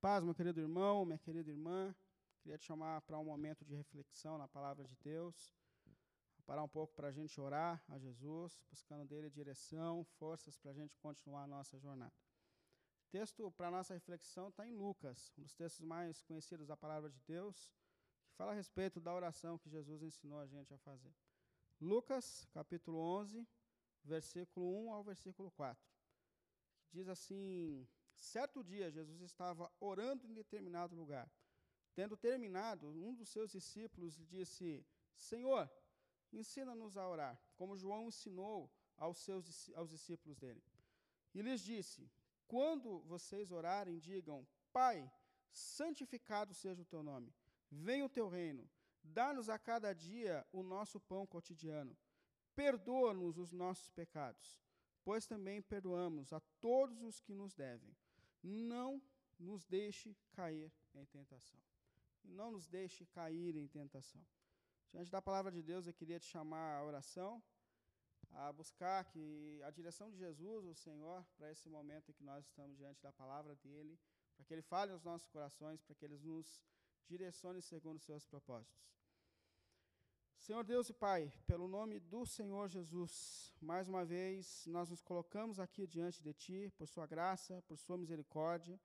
Paz, meu querido irmão, minha querida irmã. Queria te chamar para um momento de reflexão na palavra de Deus. Parar um pouco para a gente orar a Jesus, buscando dele direção, forças para a gente continuar a nossa jornada. O texto para a nossa reflexão está em Lucas, um dos textos mais conhecidos da palavra de Deus, que fala a respeito da oração que Jesus ensinou a gente a fazer. Lucas, capítulo 11, versículo 1 ao versículo 4. Que diz assim: Certo dia, Jesus estava orando em determinado lugar. Tendo terminado, um dos seus discípulos disse: Senhor, ensina-nos a orar, como João ensinou aos, seus, aos discípulos dele. E lhes disse: Quando vocês orarem, digam: Pai, santificado seja o teu nome, venha o teu reino, dá-nos a cada dia o nosso pão cotidiano, perdoa-nos os nossos pecados, pois também perdoamos a todos os que nos devem não nos deixe cair em tentação. E não nos deixe cair em tentação. Diante da palavra de Deus, eu queria te chamar à oração, a buscar que a direção de Jesus, o Senhor, para esse momento em que nós estamos diante da palavra dele, para que ele fale aos nossos corações, para que ele nos direcione segundo os seus propósitos. Senhor Deus e Pai, pelo nome do Senhor Jesus, mais uma vez nós nos colocamos aqui diante de Ti, por Sua graça, por Sua misericórdia.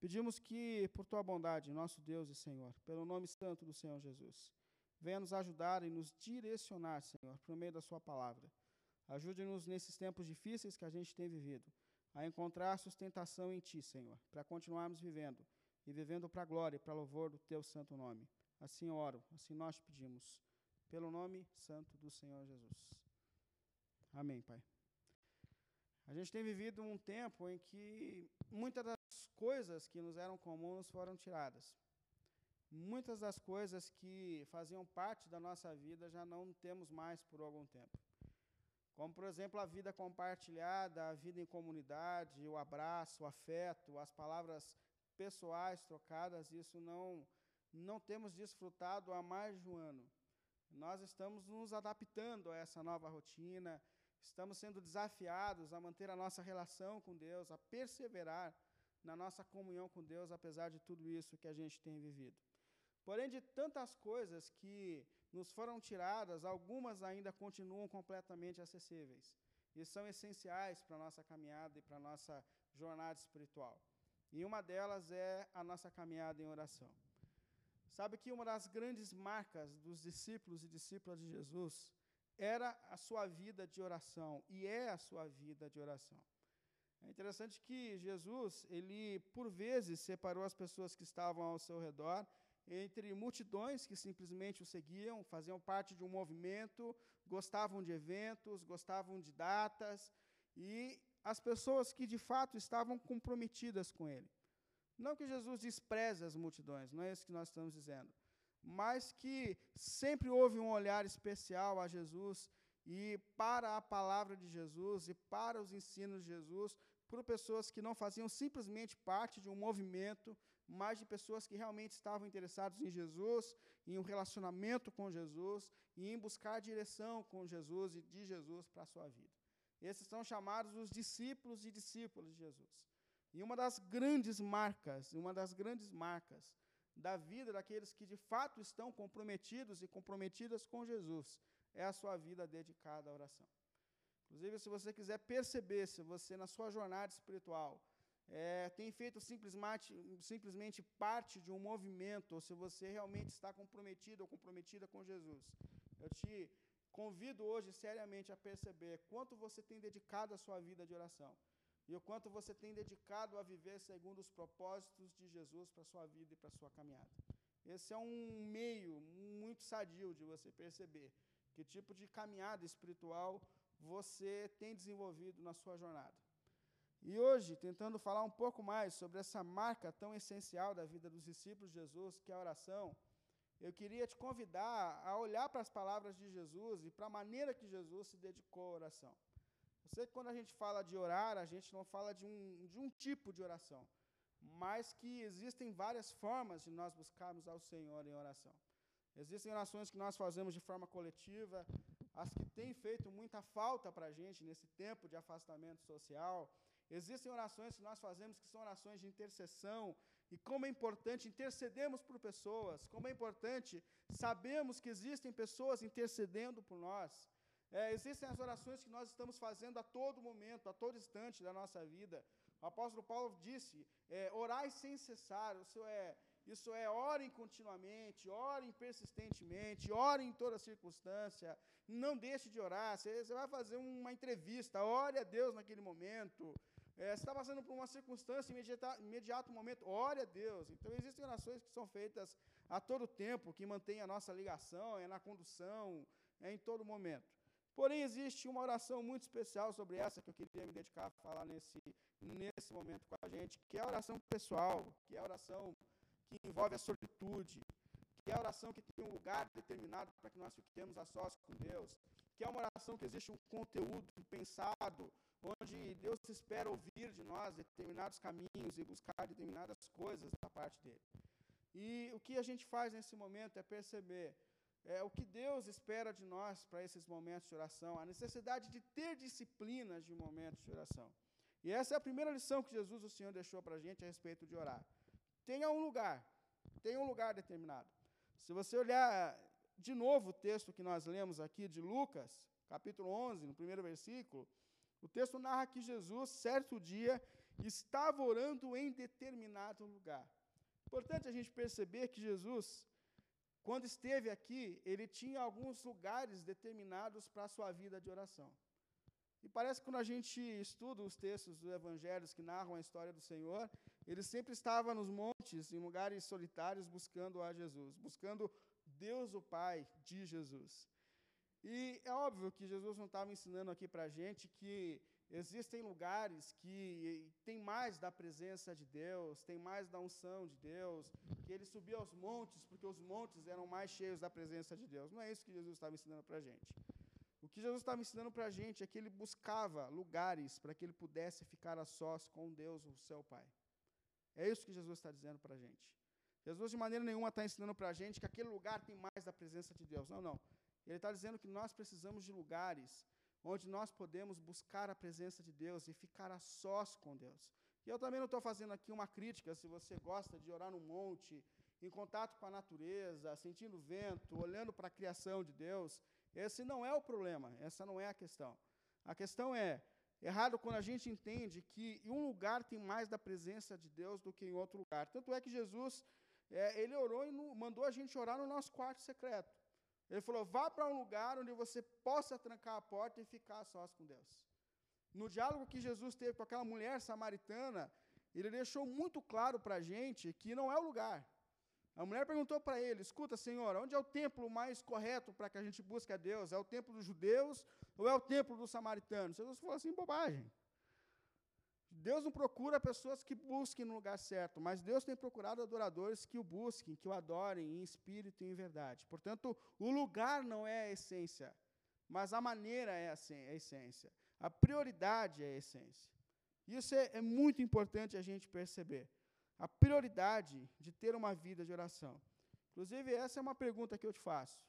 Pedimos que, por Tua bondade, nosso Deus e Senhor, pelo nome santo do Senhor Jesus, venha nos ajudar e nos direcionar, Senhor, por meio da Sua palavra. Ajude-nos nesses tempos difíceis que a gente tem vivido, a encontrar sustentação em Ti, Senhor, para continuarmos vivendo e vivendo para a glória e para louvor do Teu santo nome. Assim oro, assim nós te pedimos pelo nome santo do Senhor Jesus. Amém, Pai. A gente tem vivido um tempo em que muitas das coisas que nos eram comuns foram tiradas. Muitas das coisas que faziam parte da nossa vida já não temos mais por algum tempo. Como, por exemplo, a vida compartilhada, a vida em comunidade, o abraço, o afeto, as palavras pessoais trocadas, isso não, não temos desfrutado há mais de um ano. Nós estamos nos adaptando a essa nova rotina, estamos sendo desafiados a manter a nossa relação com Deus, a perseverar na nossa comunhão com Deus, apesar de tudo isso que a gente tem vivido. Porém, de tantas coisas que nos foram tiradas, algumas ainda continuam completamente acessíveis e são essenciais para a nossa caminhada e para a nossa jornada espiritual. E uma delas é a nossa caminhada em oração. Sabe que uma das grandes marcas dos discípulos e discípulas de Jesus era a sua vida de oração, e é a sua vida de oração. É interessante que Jesus, ele por vezes separou as pessoas que estavam ao seu redor entre multidões que simplesmente o seguiam, faziam parte de um movimento, gostavam de eventos, gostavam de datas, e as pessoas que de fato estavam comprometidas com ele. Não que Jesus despreze as multidões, não é isso que nós estamos dizendo. Mas que sempre houve um olhar especial a Jesus e para a palavra de Jesus e para os ensinos de Jesus, por pessoas que não faziam simplesmente parte de um movimento, mas de pessoas que realmente estavam interessadas em Jesus, em um relacionamento com Jesus e em buscar direção com Jesus e de Jesus para a sua vida. Esses são chamados os discípulos e discípulas de Jesus. E uma das grandes marcas, uma das grandes marcas da vida daqueles que de fato estão comprometidos e comprometidas com Jesus é a sua vida dedicada à oração. Inclusive, se você quiser perceber se você, na sua jornada espiritual, é, tem feito simplesmente, simplesmente parte de um movimento, ou se você realmente está comprometido ou comprometida com Jesus, eu te convido hoje seriamente a perceber quanto você tem dedicado a sua vida de oração e o quanto você tem dedicado a viver segundo os propósitos de Jesus para a sua vida e para a sua caminhada. Esse é um meio muito sadio de você perceber que tipo de caminhada espiritual você tem desenvolvido na sua jornada. E hoje, tentando falar um pouco mais sobre essa marca tão essencial da vida dos discípulos de Jesus, que é a oração, eu queria te convidar a olhar para as palavras de Jesus e para a maneira que Jesus se dedicou à oração. Eu sei que quando a gente fala de orar, a gente não fala de um, de um tipo de oração, mas que existem várias formas de nós buscarmos ao Senhor em oração. Existem orações que nós fazemos de forma coletiva, as que têm feito muita falta para a gente nesse tempo de afastamento social. Existem orações que nós fazemos que são orações de intercessão, e como é importante intercedermos por pessoas, como é importante sabemos que existem pessoas intercedendo por nós. É, existem as orações que nós estamos fazendo a todo momento, a todo instante da nossa vida. O apóstolo Paulo disse: é, orai sem cessar. Isso é, isso é orem continuamente, orem persistentemente, orem em toda circunstância. Não deixe de orar. Você, você vai fazer uma entrevista, ore a Deus naquele momento. É, você está passando por uma circunstância imediata, imediato momento, ore a Deus. Então existem orações que são feitas a todo tempo, que mantêm a nossa ligação, é na condução, é em todo momento. Porém, existe uma oração muito especial sobre essa que eu queria me dedicar a falar nesse, nesse momento com a gente, que é a oração pessoal, que é a oração que envolve a solitude, que é a oração que tem um lugar determinado para que nós fiquemos a sós com Deus, que é uma oração que existe um conteúdo pensado, onde Deus espera ouvir de nós determinados caminhos e buscar determinadas coisas da parte dele. E o que a gente faz nesse momento é perceber é, o que Deus espera de nós para esses momentos de oração, a necessidade de ter disciplinas de momentos de oração. E essa é a primeira lição que Jesus, o Senhor, deixou para a gente a respeito de orar. Tenha um lugar, tenha um lugar determinado. Se você olhar de novo o texto que nós lemos aqui de Lucas, capítulo 11, no primeiro versículo, o texto narra que Jesus, certo dia, estava orando em determinado lugar. Importante a gente perceber que Jesus, quando esteve aqui, ele tinha alguns lugares determinados para a sua vida de oração. E parece que quando a gente estuda os textos dos evangelhos que narram a história do Senhor, ele sempre estava nos montes, em lugares solitários, buscando a Jesus, buscando Deus o Pai de Jesus. E é óbvio que Jesus não estava ensinando aqui para a gente que existem lugares que tem mais da presença de Deus, tem mais da unção de Deus, que ele subia aos montes, porque os montes eram mais cheios da presença de Deus. Não é isso que Jesus estava ensinando para a gente. O que Jesus estava ensinando para a gente é que ele buscava lugares para que ele pudesse ficar a sós com Deus, o seu Pai. É isso que Jesus está dizendo para a gente. Jesus, de maneira nenhuma, está ensinando para a gente que aquele lugar tem mais da presença de Deus. Não, não. Ele está dizendo que nós precisamos de lugares onde nós podemos buscar a presença de Deus e ficar a sós com Deus. E eu também não estou fazendo aqui uma crítica, se você gosta de orar no monte, em contato com a natureza, sentindo vento, olhando para a criação de Deus, esse não é o problema, essa não é a questão. A questão é, errado quando a gente entende que um lugar tem mais da presença de Deus do que em outro lugar. Tanto é que Jesus, é, ele orou e no, mandou a gente orar no nosso quarto secreto. Ele falou: vá para um lugar onde você possa trancar a porta e ficar sós com Deus. No diálogo que Jesus teve com aquela mulher samaritana, ele deixou muito claro para a gente que não é o lugar. A mulher perguntou para ele: Escuta, Senhor, onde é o templo mais correto para que a gente busque a Deus? É o templo dos judeus ou é o templo dos samaritanos? Jesus falou assim: bobagem. Deus não procura pessoas que busquem no lugar certo, mas Deus tem procurado adoradores que o busquem, que o adorem em espírito e em verdade. Portanto, o lugar não é a essência, mas a maneira é a essência. A prioridade é a essência. Isso é, é muito importante a gente perceber. A prioridade de ter uma vida de oração. Inclusive, essa é uma pergunta que eu te faço.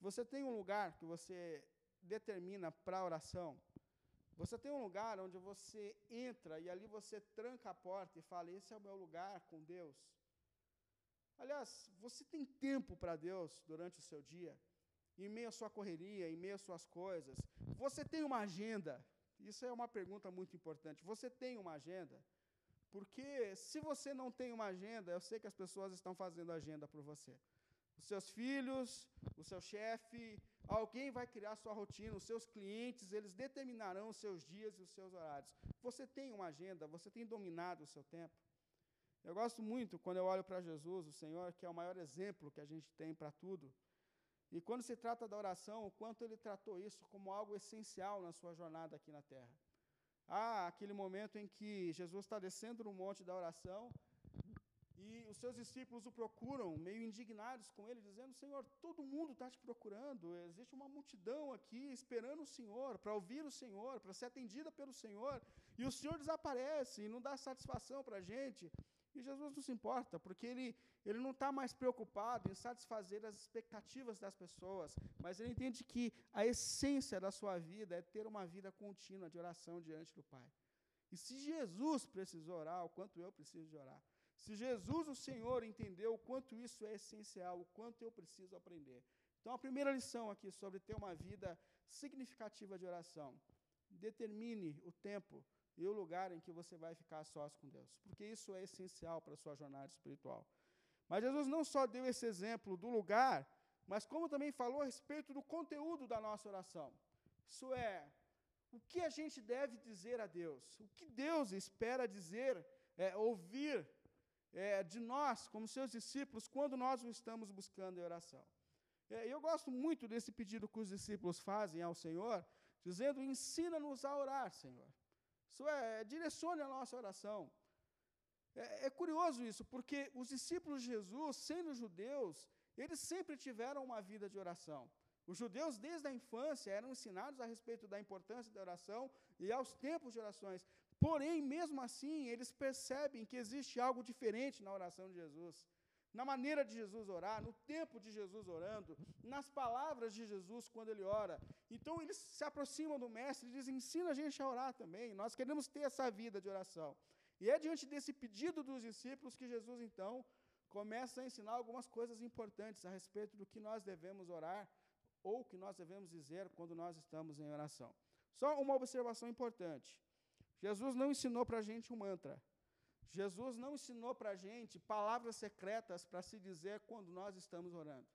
Você tem um lugar que você determina para a oração? Você tem um lugar onde você entra e ali você tranca a porta e fala: Esse é o meu lugar com Deus. Aliás, você tem tempo para Deus durante o seu dia, em meio à sua correria, em meio às suas coisas. Você tem uma agenda. Isso é uma pergunta muito importante. Você tem uma agenda? Porque se você não tem uma agenda, eu sei que as pessoas estão fazendo agenda por você os seus filhos, o seu chefe, alguém vai criar sua rotina, os seus clientes, eles determinarão os seus dias e os seus horários. Você tem uma agenda, você tem dominado o seu tempo. Eu gosto muito quando eu olho para Jesus, o Senhor, que é o maior exemplo que a gente tem para tudo. E quando se trata da oração, o quanto ele tratou isso como algo essencial na sua jornada aqui na terra. Há aquele momento em que Jesus está descendo no monte da oração e os seus discípulos o procuram, meio indignados com ele, dizendo: Senhor, todo mundo está te procurando, existe uma multidão aqui esperando o Senhor, para ouvir o Senhor, para ser atendida pelo Senhor, e o Senhor desaparece e não dá satisfação para a gente. E Jesus não se importa, porque ele, ele não está mais preocupado em satisfazer as expectativas das pessoas, mas ele entende que a essência da sua vida é ter uma vida contínua de oração diante do Pai. E se Jesus precisou orar, o quanto eu preciso de orar. Se Jesus, o Senhor, entendeu o quanto isso é essencial, o quanto eu preciso aprender. Então, a primeira lição aqui sobre ter uma vida significativa de oração. Determine o tempo e o lugar em que você vai ficar sós com Deus, porque isso é essencial para a sua jornada espiritual. Mas Jesus não só deu esse exemplo do lugar, mas como também falou a respeito do conteúdo da nossa oração. Isso é, o que a gente deve dizer a Deus, o que Deus espera dizer, é, ouvir é, de nós, como seus discípulos, quando nós o estamos buscando em oração. É, eu gosto muito desse pedido que os discípulos fazem ao Senhor, dizendo: ensina-nos a orar, Senhor. Isso é, direcione a nossa oração. É, é, curioso isso, porque os discípulos de Jesus, sendo judeus, eles sempre tiveram uma vida de oração. Os judeus, desde a infância, eram ensinados a respeito da importância da oração e aos tempos de orações. Porém, mesmo assim, eles percebem que existe algo diferente na oração de Jesus. Na maneira de Jesus orar, no tempo de Jesus orando, nas palavras de Jesus quando ele ora. Então, eles se aproximam do Mestre e dizem: ensina a gente a orar também. Nós queremos ter essa vida de oração. E é diante desse pedido dos discípulos que Jesus, então, começa a ensinar algumas coisas importantes a respeito do que nós devemos orar ou o que nós devemos dizer quando nós estamos em oração. Só uma observação importante. Jesus não ensinou para a gente um mantra. Jesus não ensinou para a gente palavras secretas para se dizer quando nós estamos orando.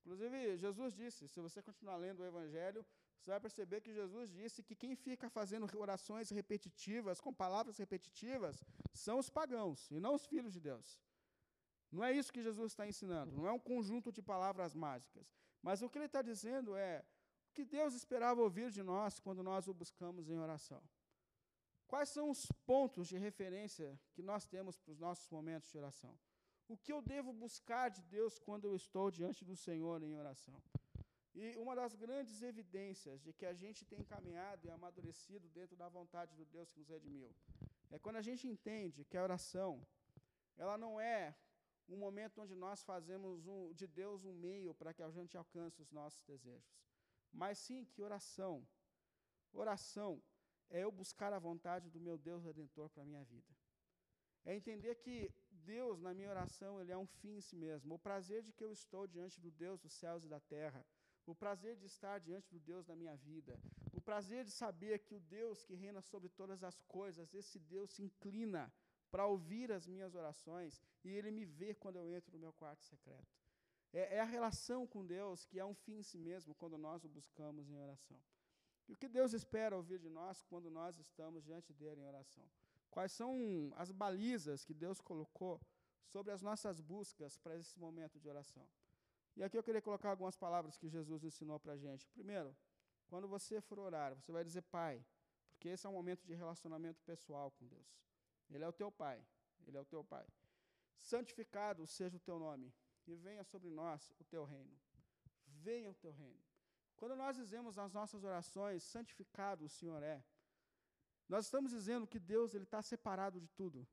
Inclusive, Jesus disse, se você continuar lendo o Evangelho, você vai perceber que Jesus disse que quem fica fazendo orações repetitivas, com palavras repetitivas, são os pagãos, e não os filhos de Deus. Não é isso que Jesus está ensinando, não é um conjunto de palavras mágicas. Mas o que ele está dizendo é o que Deus esperava ouvir de nós quando nós o buscamos em oração. Quais são os pontos de referência que nós temos para os nossos momentos de oração? O que eu devo buscar de Deus quando eu estou diante do Senhor em oração? E uma das grandes evidências de que a gente tem caminhado e amadurecido dentro da vontade do Deus que nos redimiu é quando a gente entende que a oração ela não é um momento onde nós fazemos um, de Deus um meio para que a gente alcance os nossos desejos, mas sim que oração, oração é eu buscar a vontade do meu Deus redentor para a minha vida. É entender que Deus, na minha oração, ele é um fim em si mesmo. O prazer de que eu estou diante do Deus dos céus e da terra. O prazer de estar diante do Deus da minha vida. O prazer de saber que o Deus que reina sobre todas as coisas, esse Deus se inclina para ouvir as minhas orações e ele me vê quando eu entro no meu quarto secreto. É, é, a relação com Deus que é um fim em si mesmo quando nós o buscamos em oração. E o que Deus espera ouvir de nós quando nós estamos diante dele em oração? Quais são as balizas que Deus colocou sobre as nossas buscas para esse momento de oração? E aqui eu queria colocar algumas palavras que Jesus ensinou para a gente. Primeiro, quando você for orar, você vai dizer Pai, porque esse é um momento de relacionamento pessoal com Deus. Ele é o teu Pai, Ele é o teu Pai. Santificado seja o teu nome, e venha sobre nós o teu reino. Venha o teu reino. Quando nós dizemos nas nossas orações, santificado o Senhor é, nós estamos dizendo que Deus ele está separado de tudo.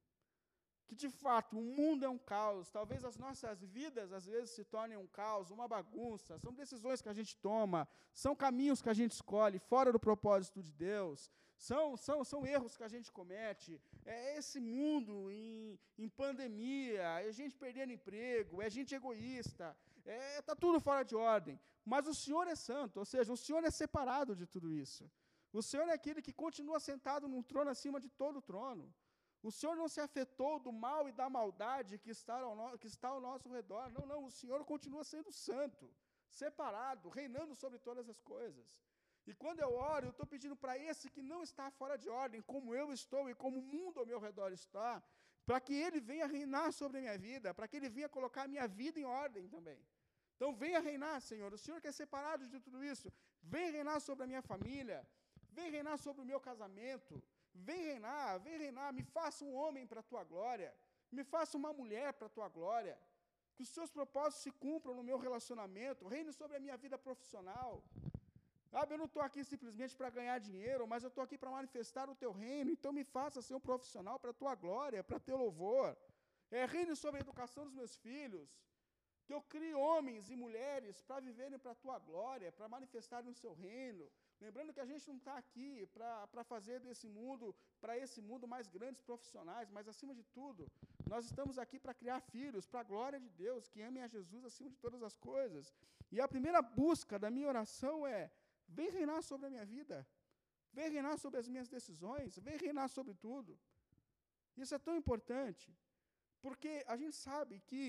Que de fato o mundo é um caos, talvez as nossas vidas às vezes se tornem um caos, uma bagunça, são decisões que a gente toma, são caminhos que a gente escolhe fora do propósito de Deus, são, são, são erros que a gente comete, é esse mundo em, em pandemia, é gente perdendo emprego, é gente egoísta, está é, tá tudo fora de ordem. Mas o Senhor é santo, ou seja, o Senhor é separado de tudo isso. O Senhor é aquele que continua sentado num trono acima de todo trono. O Senhor não se afetou do mal e da maldade que está ao, no, que está ao nosso redor. Não, não, o Senhor continua sendo santo, separado, reinando sobre todas as coisas. E quando eu oro, eu estou pedindo para esse que não está fora de ordem, como eu estou e como o mundo ao meu redor está, para que ele venha reinar sobre a minha vida, para que ele venha colocar a minha vida em ordem também. Então venha reinar, Senhor. O Senhor que é separado de tudo isso, vem reinar sobre a minha família, vem reinar sobre o meu casamento, vem reinar, vem reinar, me faça um homem para a tua glória, me faça uma mulher para a tua glória. Que os seus propósitos se cumpram no meu relacionamento, reine sobre a minha vida profissional. Sabe, eu não estou aqui simplesmente para ganhar dinheiro, mas eu estou aqui para manifestar o teu reino, então me faça ser um profissional para a tua glória, para teu louvor. É, reine sobre a educação dos meus filhos. Que eu crie homens e mulheres para viverem para a tua glória, para manifestarem o seu reino. Lembrando que a gente não está aqui para fazer desse mundo, para esse mundo, mais grandes profissionais, mas acima de tudo, nós estamos aqui para criar filhos, para a glória de Deus, que amem a Jesus acima de todas as coisas. E a primeira busca da minha oração é: vem reinar sobre a minha vida, vem reinar sobre as minhas decisões, vem reinar sobre tudo. Isso é tão importante, porque a gente sabe que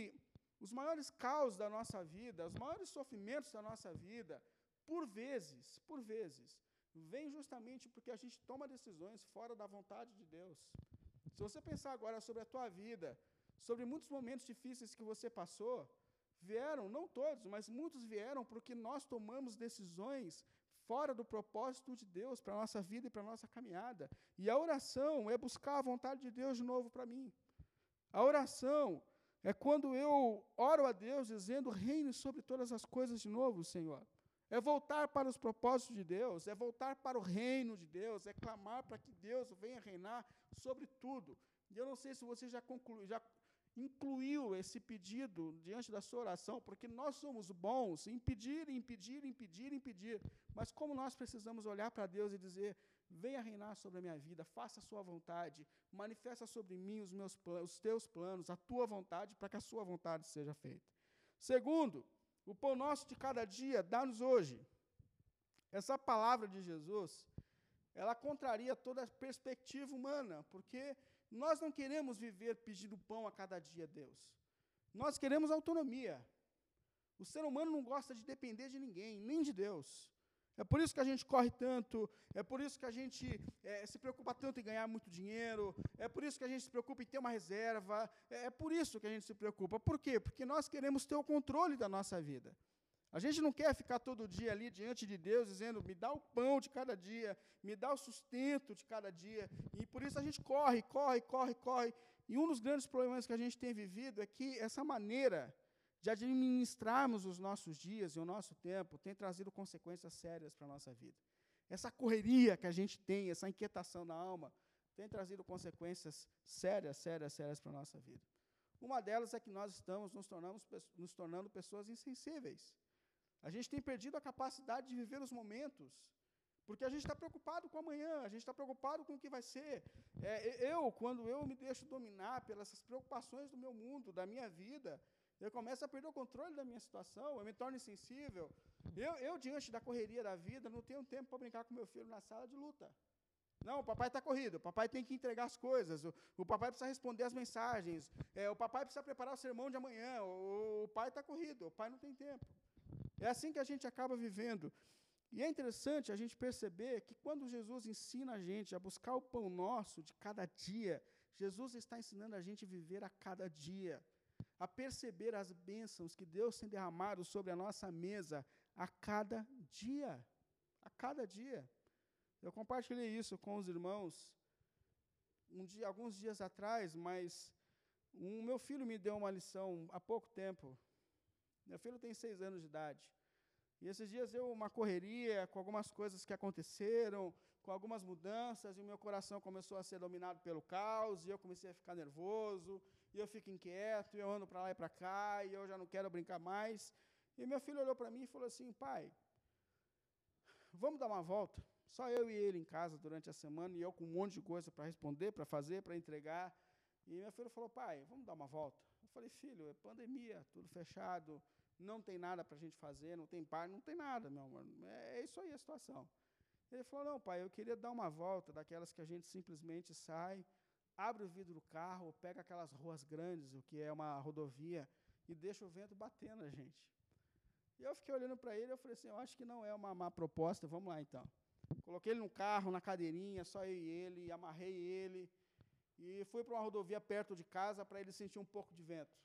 os maiores caos da nossa vida, os maiores sofrimentos da nossa vida, por vezes, por vezes, vem justamente porque a gente toma decisões fora da vontade de Deus. Se você pensar agora sobre a tua vida, sobre muitos momentos difíceis que você passou, vieram, não todos, mas muitos vieram porque nós tomamos decisões fora do propósito de Deus para a nossa vida e para a nossa caminhada. E a oração é buscar a vontade de Deus de novo para mim. A oração é quando eu oro a Deus dizendo: reine sobre todas as coisas de novo, Senhor. É voltar para os propósitos de Deus, é voltar para o reino de Deus, é clamar para que Deus venha reinar sobre tudo. E eu não sei se você já, conclu, já incluiu esse pedido diante da sua oração, porque nós somos bons em pedir, em pedir, em pedir, em pedir. Mas como nós precisamos olhar para Deus e dizer: venha reinar sobre a minha vida, faça a sua vontade, manifesta sobre mim os meus planos, os teus planos, a tua vontade, para que a sua vontade seja feita. Segundo, o pão nosso de cada dia dá-nos hoje. Essa palavra de Jesus, ela contraria toda a perspectiva humana, porque nós não queremos viver pedindo pão a cada dia, Deus. Nós queremos autonomia. O ser humano não gosta de depender de ninguém, nem de Deus. É por isso que a gente corre tanto, é por isso que a gente é, se preocupa tanto em ganhar muito dinheiro, é por isso que a gente se preocupa em ter uma reserva, é, é por isso que a gente se preocupa. Por quê? Porque nós queremos ter o controle da nossa vida. A gente não quer ficar todo dia ali diante de Deus dizendo, me dá o pão de cada dia, me dá o sustento de cada dia. E por isso a gente corre, corre, corre, corre. E um dos grandes problemas que a gente tem vivido é que essa maneira de administrarmos os nossos dias e o nosso tempo tem trazido consequências sérias para a nossa vida. Essa correria que a gente tem, essa inquietação na alma, tem trazido consequências sérias, sérias, sérias para a nossa vida. Uma delas é que nós estamos nos, tornamos, nos tornando pessoas insensíveis. A gente tem perdido a capacidade de viver os momentos, porque a gente está preocupado com amanhã, a gente está preocupado com o que vai ser. É, eu, quando eu me deixo dominar pelas preocupações do meu mundo, da minha vida, eu começo a perder o controle da minha situação, eu me torno insensível. Eu, eu diante da correria da vida, não tenho tempo para brincar com meu filho na sala de luta. Não, o papai está corrido, o papai tem que entregar as coisas, o, o papai precisa responder as mensagens, é, o papai precisa preparar o sermão de amanhã, o, o pai está corrido, o pai não tem tempo. É assim que a gente acaba vivendo. E é interessante a gente perceber que quando Jesus ensina a gente a buscar o pão nosso de cada dia, Jesus está ensinando a gente a viver a cada dia a perceber as bênçãos que Deus tem derramado sobre a nossa mesa a cada dia. A cada dia. Eu compartilhei isso com os irmãos um dia, alguns dias atrás, mas o um, meu filho me deu uma lição há pouco tempo. Meu filho tem seis anos de idade. E esses dias eu, uma correria, com algumas coisas que aconteceram, com algumas mudanças, e o meu coração começou a ser dominado pelo caos, e eu comecei a ficar nervoso, e eu fico inquieto, e eu ando para lá e para cá, e eu já não quero brincar mais. E meu filho olhou para mim e falou assim: pai, vamos dar uma volta? Só eu e ele em casa durante a semana, e eu com um monte de coisa para responder, para fazer, para entregar. E meu filho falou: pai, vamos dar uma volta? Falei: filho, é pandemia, tudo fechado não tem nada para a gente fazer, não tem par, não tem nada, meu amor. É, é isso aí a situação. Ele falou, não, pai, eu queria dar uma volta daquelas que a gente simplesmente sai, abre o vidro do carro, pega aquelas ruas grandes, o que é uma rodovia, e deixa o vento bater na gente. E eu fiquei olhando para ele, eu falei assim, eu acho que não é uma má proposta, vamos lá então. Coloquei ele no carro, na cadeirinha, só eu e ele, amarrei ele, e fui para uma rodovia perto de casa para ele sentir um pouco de vento.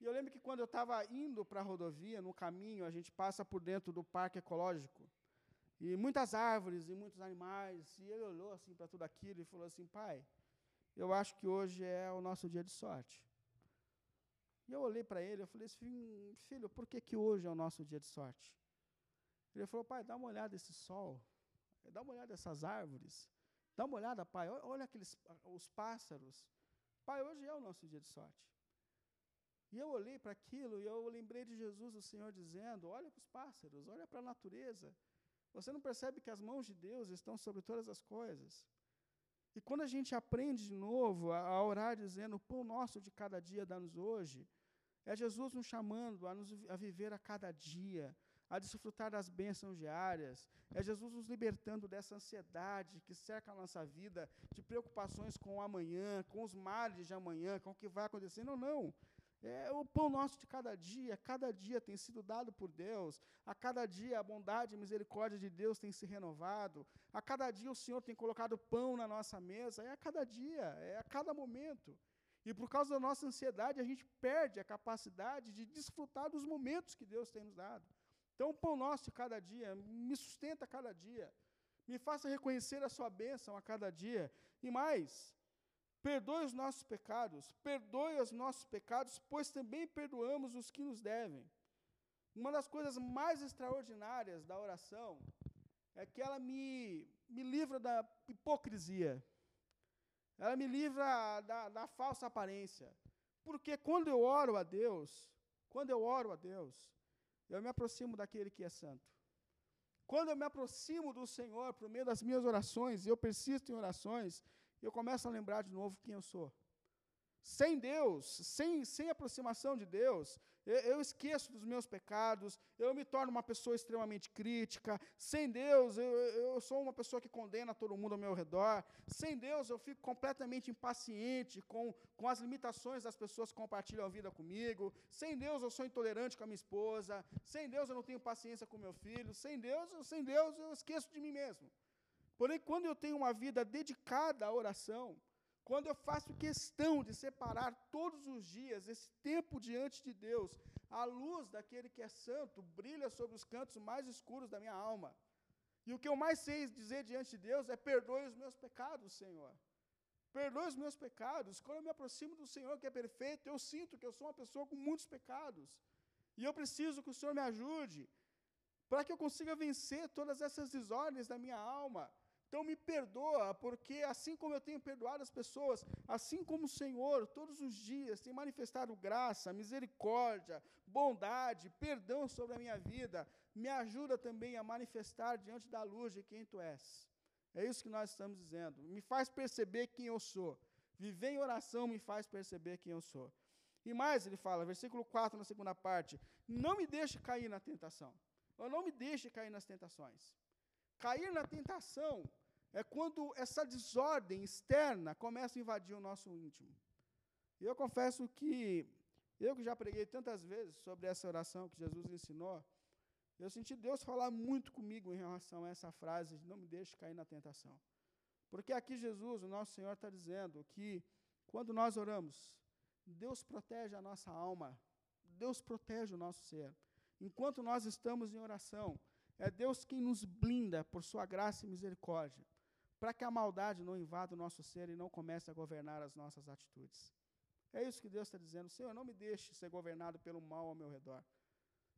E eu lembro que quando eu estava indo para a rodovia, no caminho, a gente passa por dentro do parque ecológico. E muitas árvores e muitos animais. E ele olhou assim para tudo aquilo e falou assim: pai, eu acho que hoje é o nosso dia de sorte. E eu olhei para ele e falei assim: filho, por que, que hoje é o nosso dia de sorte? Ele falou: pai, dá uma olhada nesse sol, dá uma olhada nessas árvores, dá uma olhada, pai, olha aqueles os pássaros. Pai, hoje é o nosso dia de sorte. E eu olhei para aquilo e eu lembrei de Jesus, o Senhor, dizendo: Olha para os pássaros, olha para a natureza. Você não percebe que as mãos de Deus estão sobre todas as coisas? E quando a gente aprende de novo a, a orar dizendo: O pão nosso de cada dia dá-nos hoje, é Jesus nos chamando a, nos, a viver a cada dia, a desfrutar das bênçãos diárias. É Jesus nos libertando dessa ansiedade que cerca a nossa vida, de preocupações com o amanhã, com os males de amanhã, com o que vai acontecer. Não, não. É o pão nosso de cada dia, cada dia tem sido dado por Deus, a cada dia a bondade e misericórdia de Deus tem se renovado, a cada dia o Senhor tem colocado pão na nossa mesa, é a cada dia, é a cada momento. E por causa da nossa ansiedade, a gente perde a capacidade de desfrutar dos momentos que Deus tem nos dado. Então, o pão nosso cada dia me sustenta cada dia, me faça reconhecer a sua bênção a cada dia. E mais, perdoe os nossos pecados, perdoe os nossos pecados, pois também perdoamos os que nos devem. Uma das coisas mais extraordinárias da oração é que ela me, me livra da hipocrisia. Ela me livra da, da falsa aparência. Porque quando eu oro a Deus, quando eu oro a Deus, eu me aproximo daquele que é santo. Quando eu me aproximo do Senhor por meio das minhas orações, eu persisto em orações, eu começo a lembrar de novo quem eu sou. Sem Deus, sem, sem aproximação de Deus, eu, esqueço dos meus pecados, eu me torno uma pessoa extremamente crítica. Sem Deus, eu, eu sou uma pessoa que condena todo mundo ao meu redor. Sem Deus, eu fico completamente impaciente com, com as limitações das pessoas que compartilham a vida comigo. Sem Deus, eu sou intolerante com a minha esposa. Sem Deus, eu não tenho paciência com meu filho. Sem Deus, eu, sem Deus, eu esqueço de mim mesmo. Porém, quando eu tenho uma vida dedicada à oração, quando eu faço questão de separar todos os dias esse tempo diante de Deus, a luz daquele que é santo brilha sobre os cantos mais escuros da minha alma. E o que eu mais sei dizer diante de Deus é: perdoe os meus pecados, Senhor. Perdoe os meus pecados. Quando eu me aproximo do Senhor, que é perfeito, eu sinto que eu sou uma pessoa com muitos pecados. E eu preciso que o Senhor me ajude para que eu consiga vencer todas essas desordens da minha alma então me perdoa, porque assim como eu tenho perdoado as pessoas, assim como o Senhor todos os dias tem manifestado graça, misericórdia, bondade, perdão sobre a minha vida, me ajuda também a manifestar diante da luz de quem tu és. É isso que nós estamos dizendo. Me faz perceber quem eu sou. Viver em oração me faz perceber quem eu sou. E mais, ele fala, versículo 4, na segunda parte: Não me deixe cair na tentação. Ou não me deixe cair nas tentações. Cair na tentação é quando essa desordem externa começa a invadir o nosso íntimo. E eu confesso que eu que já preguei tantas vezes sobre essa oração que Jesus ensinou, eu senti Deus falar muito comigo em relação a essa frase de não me deixe cair na tentação. Porque aqui Jesus, o nosso Senhor, está dizendo que quando nós oramos, Deus protege a nossa alma, Deus protege o nosso ser. Enquanto nós estamos em oração, é Deus quem nos blinda por sua graça e misericórdia para que a maldade não invada o nosso ser e não comece a governar as nossas atitudes. É isso que Deus está dizendo. Senhor, não me deixe ser governado pelo mal ao meu redor.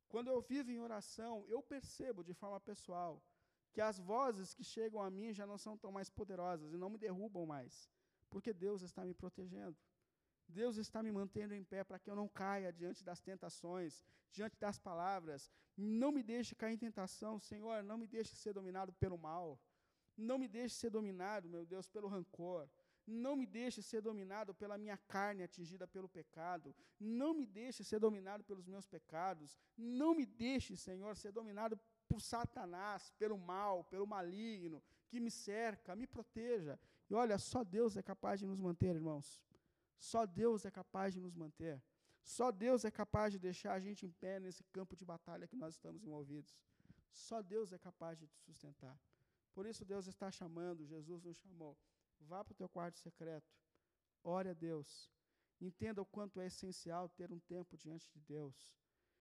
Quando eu vivo em oração, eu percebo de forma pessoal que as vozes que chegam a mim já não são tão mais poderosas e não me derrubam mais, porque Deus está me protegendo. Deus está me mantendo em pé para que eu não caia diante das tentações, diante das palavras. Não me deixe cair em tentação, Senhor, não me deixe ser dominado pelo mal. Não me deixe ser dominado, meu Deus, pelo rancor. Não me deixe ser dominado pela minha carne atingida pelo pecado. Não me deixe ser dominado pelos meus pecados. Não me deixe, Senhor, ser dominado por Satanás, pelo mal, pelo maligno que me cerca, me proteja. E olha, só Deus é capaz de nos manter, irmãos. Só Deus é capaz de nos manter. Só Deus é capaz de deixar a gente em pé nesse campo de batalha que nós estamos envolvidos. Só Deus é capaz de te sustentar. Por isso Deus está chamando, Jesus nos chamou. Vá para o teu quarto secreto, ore a Deus. Entenda o quanto é essencial ter um tempo diante de Deus.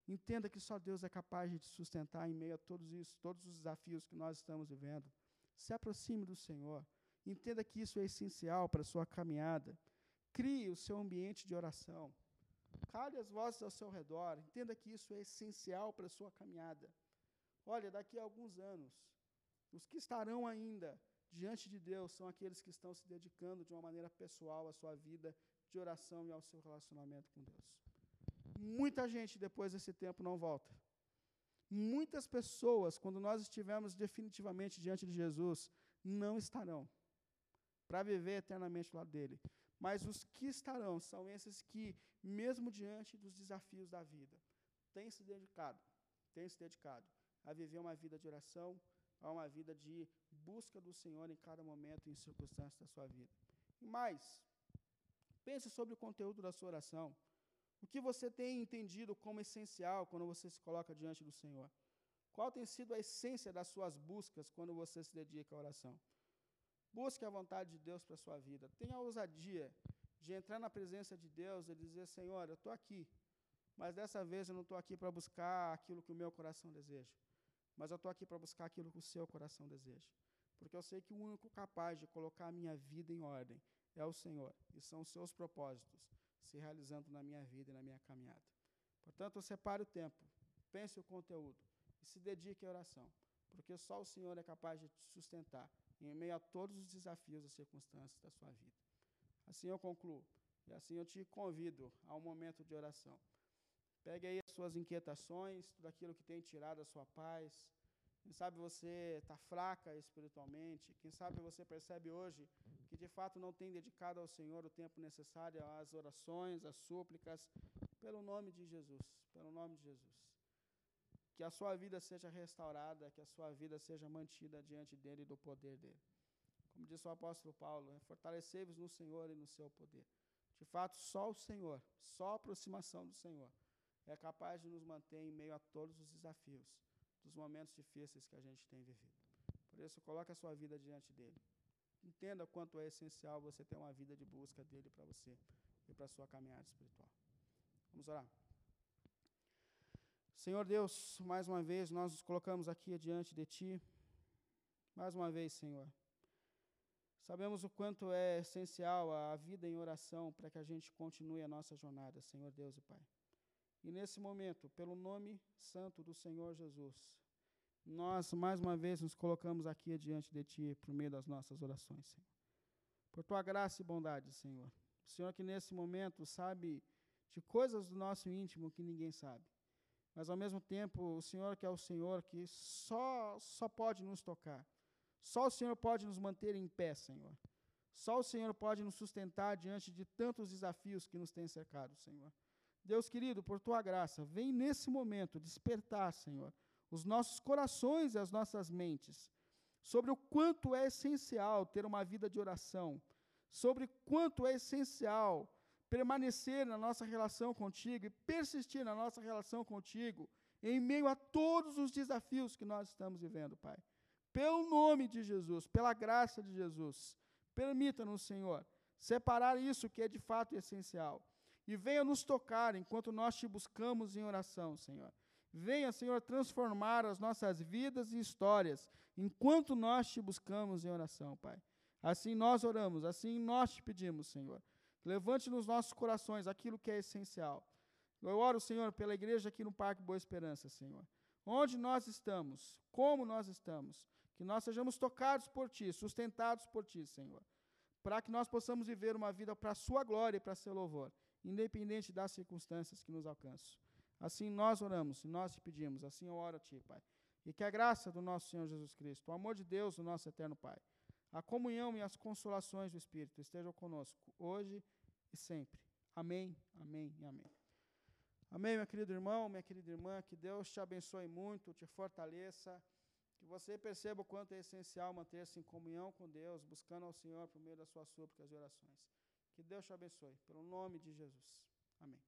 Entenda que só Deus é capaz de te sustentar em meio a todos isso, todos os desafios que nós estamos vivendo. Se aproxime do Senhor. Entenda que isso é essencial para a sua caminhada. Crie o seu ambiente de oração. Cale as vozes ao seu redor. Entenda que isso é essencial para a sua caminhada. Olha, daqui a alguns anos, os que estarão ainda diante de Deus são aqueles que estão se dedicando de uma maneira pessoal à sua vida de oração e ao seu relacionamento com Deus. muita gente depois desse tempo não volta. Muitas pessoas, quando nós estivermos definitivamente diante de Jesus, não estarão para viver eternamente lá dele. Mas os que estarão são esses que, mesmo diante dos desafios da vida, têm se dedicado, têm se dedicado a viver uma vida de oração, a uma vida de busca do Senhor em cada momento e em circunstâncias da sua vida. E mais, pense sobre o conteúdo da sua oração. O que você tem entendido como essencial quando você se coloca diante do Senhor? Qual tem sido a essência das suas buscas quando você se dedica à oração? Busque a vontade de Deus para a sua vida. Tenha a ousadia de entrar na presença de Deus e dizer: Senhor, eu estou aqui, mas dessa vez eu não estou aqui para buscar aquilo que o meu coração deseja, mas eu estou aqui para buscar aquilo que o seu coração deseja. Porque eu sei que o único capaz de colocar a minha vida em ordem é o Senhor, e são os seus propósitos se realizando na minha vida e na minha caminhada. Portanto, separe o tempo, pense o conteúdo e se dedique à oração, porque só o Senhor é capaz de te sustentar em meio a todos os desafios e circunstâncias da sua vida. Assim eu concluo, e assim eu te convido a um momento de oração. Pegue aí as suas inquietações, tudo aquilo que tem tirado a sua paz. Quem sabe você está fraca espiritualmente, quem sabe você percebe hoje que de fato não tem dedicado ao Senhor o tempo necessário às orações, às súplicas, pelo nome de Jesus, pelo nome de Jesus. Que a sua vida seja restaurada, que a sua vida seja mantida diante dele e do poder dele. Como disse o apóstolo Paulo, né, fortalecei-vos no Senhor e no seu poder. De fato, só o Senhor, só a aproximação do Senhor é capaz de nos manter em meio a todos os desafios, dos momentos difíceis que a gente tem vivido. Por isso, coloque a sua vida diante dele. Entenda quanto é essencial você ter uma vida de busca dele para você e para a sua caminhada espiritual. Vamos orar. Senhor Deus, mais uma vez nós nos colocamos aqui diante de Ti. Mais uma vez, Senhor. Sabemos o quanto é essencial a vida em oração para que a gente continue a nossa jornada, Senhor Deus e Pai. E nesse momento, pelo nome santo do Senhor Jesus, nós mais uma vez nos colocamos aqui diante de Ti por meio das nossas orações, Senhor. Por Tua graça e bondade, Senhor. O Senhor que nesse momento sabe de coisas do nosso íntimo que ninguém sabe. Mas ao mesmo tempo, o Senhor que é o Senhor que só, só pode nos tocar. Só o Senhor pode nos manter em pé, Senhor. Só o Senhor pode nos sustentar diante de tantos desafios que nos têm cercado, Senhor. Deus querido, por tua graça, vem nesse momento despertar, Senhor, os nossos corações e as nossas mentes sobre o quanto é essencial ter uma vida de oração, sobre quanto é essencial permanecer na nossa relação contigo e persistir na nossa relação contigo em meio a todos os desafios que nós estamos vivendo, Pai. Pelo nome de Jesus, pela graça de Jesus, permita-nos, Senhor, separar isso que é de fato essencial e venha nos tocar enquanto nós te buscamos em oração, Senhor. Venha, Senhor, transformar as nossas vidas e histórias enquanto nós te buscamos em oração, Pai. Assim nós oramos, assim nós te pedimos, Senhor. Levante nos nossos corações aquilo que é essencial. Eu oro, Senhor, pela igreja aqui no Parque Boa Esperança, Senhor. Onde nós estamos, como nós estamos, que nós sejamos tocados por Ti, sustentados por Ti, Senhor. Para que nós possamos viver uma vida para a Sua glória e para seu louvor independente das circunstâncias que nos alcançam. Assim nós oramos, nós te pedimos, assim eu oro a Ti, Pai. E que a graça do nosso Senhor Jesus Cristo, o amor de Deus, o nosso eterno Pai, a comunhão e as consolações do Espírito estejam conosco, hoje e sempre. Amém, amém e amém. Amém, meu querido irmão, minha querida irmã, que Deus te abençoe muito, te fortaleça, que você perceba o quanto é essencial manter-se em comunhão com Deus, buscando ao Senhor por meio das suas súplicas e orações. Que Deus te abençoe, pelo nome de Jesus. Amém.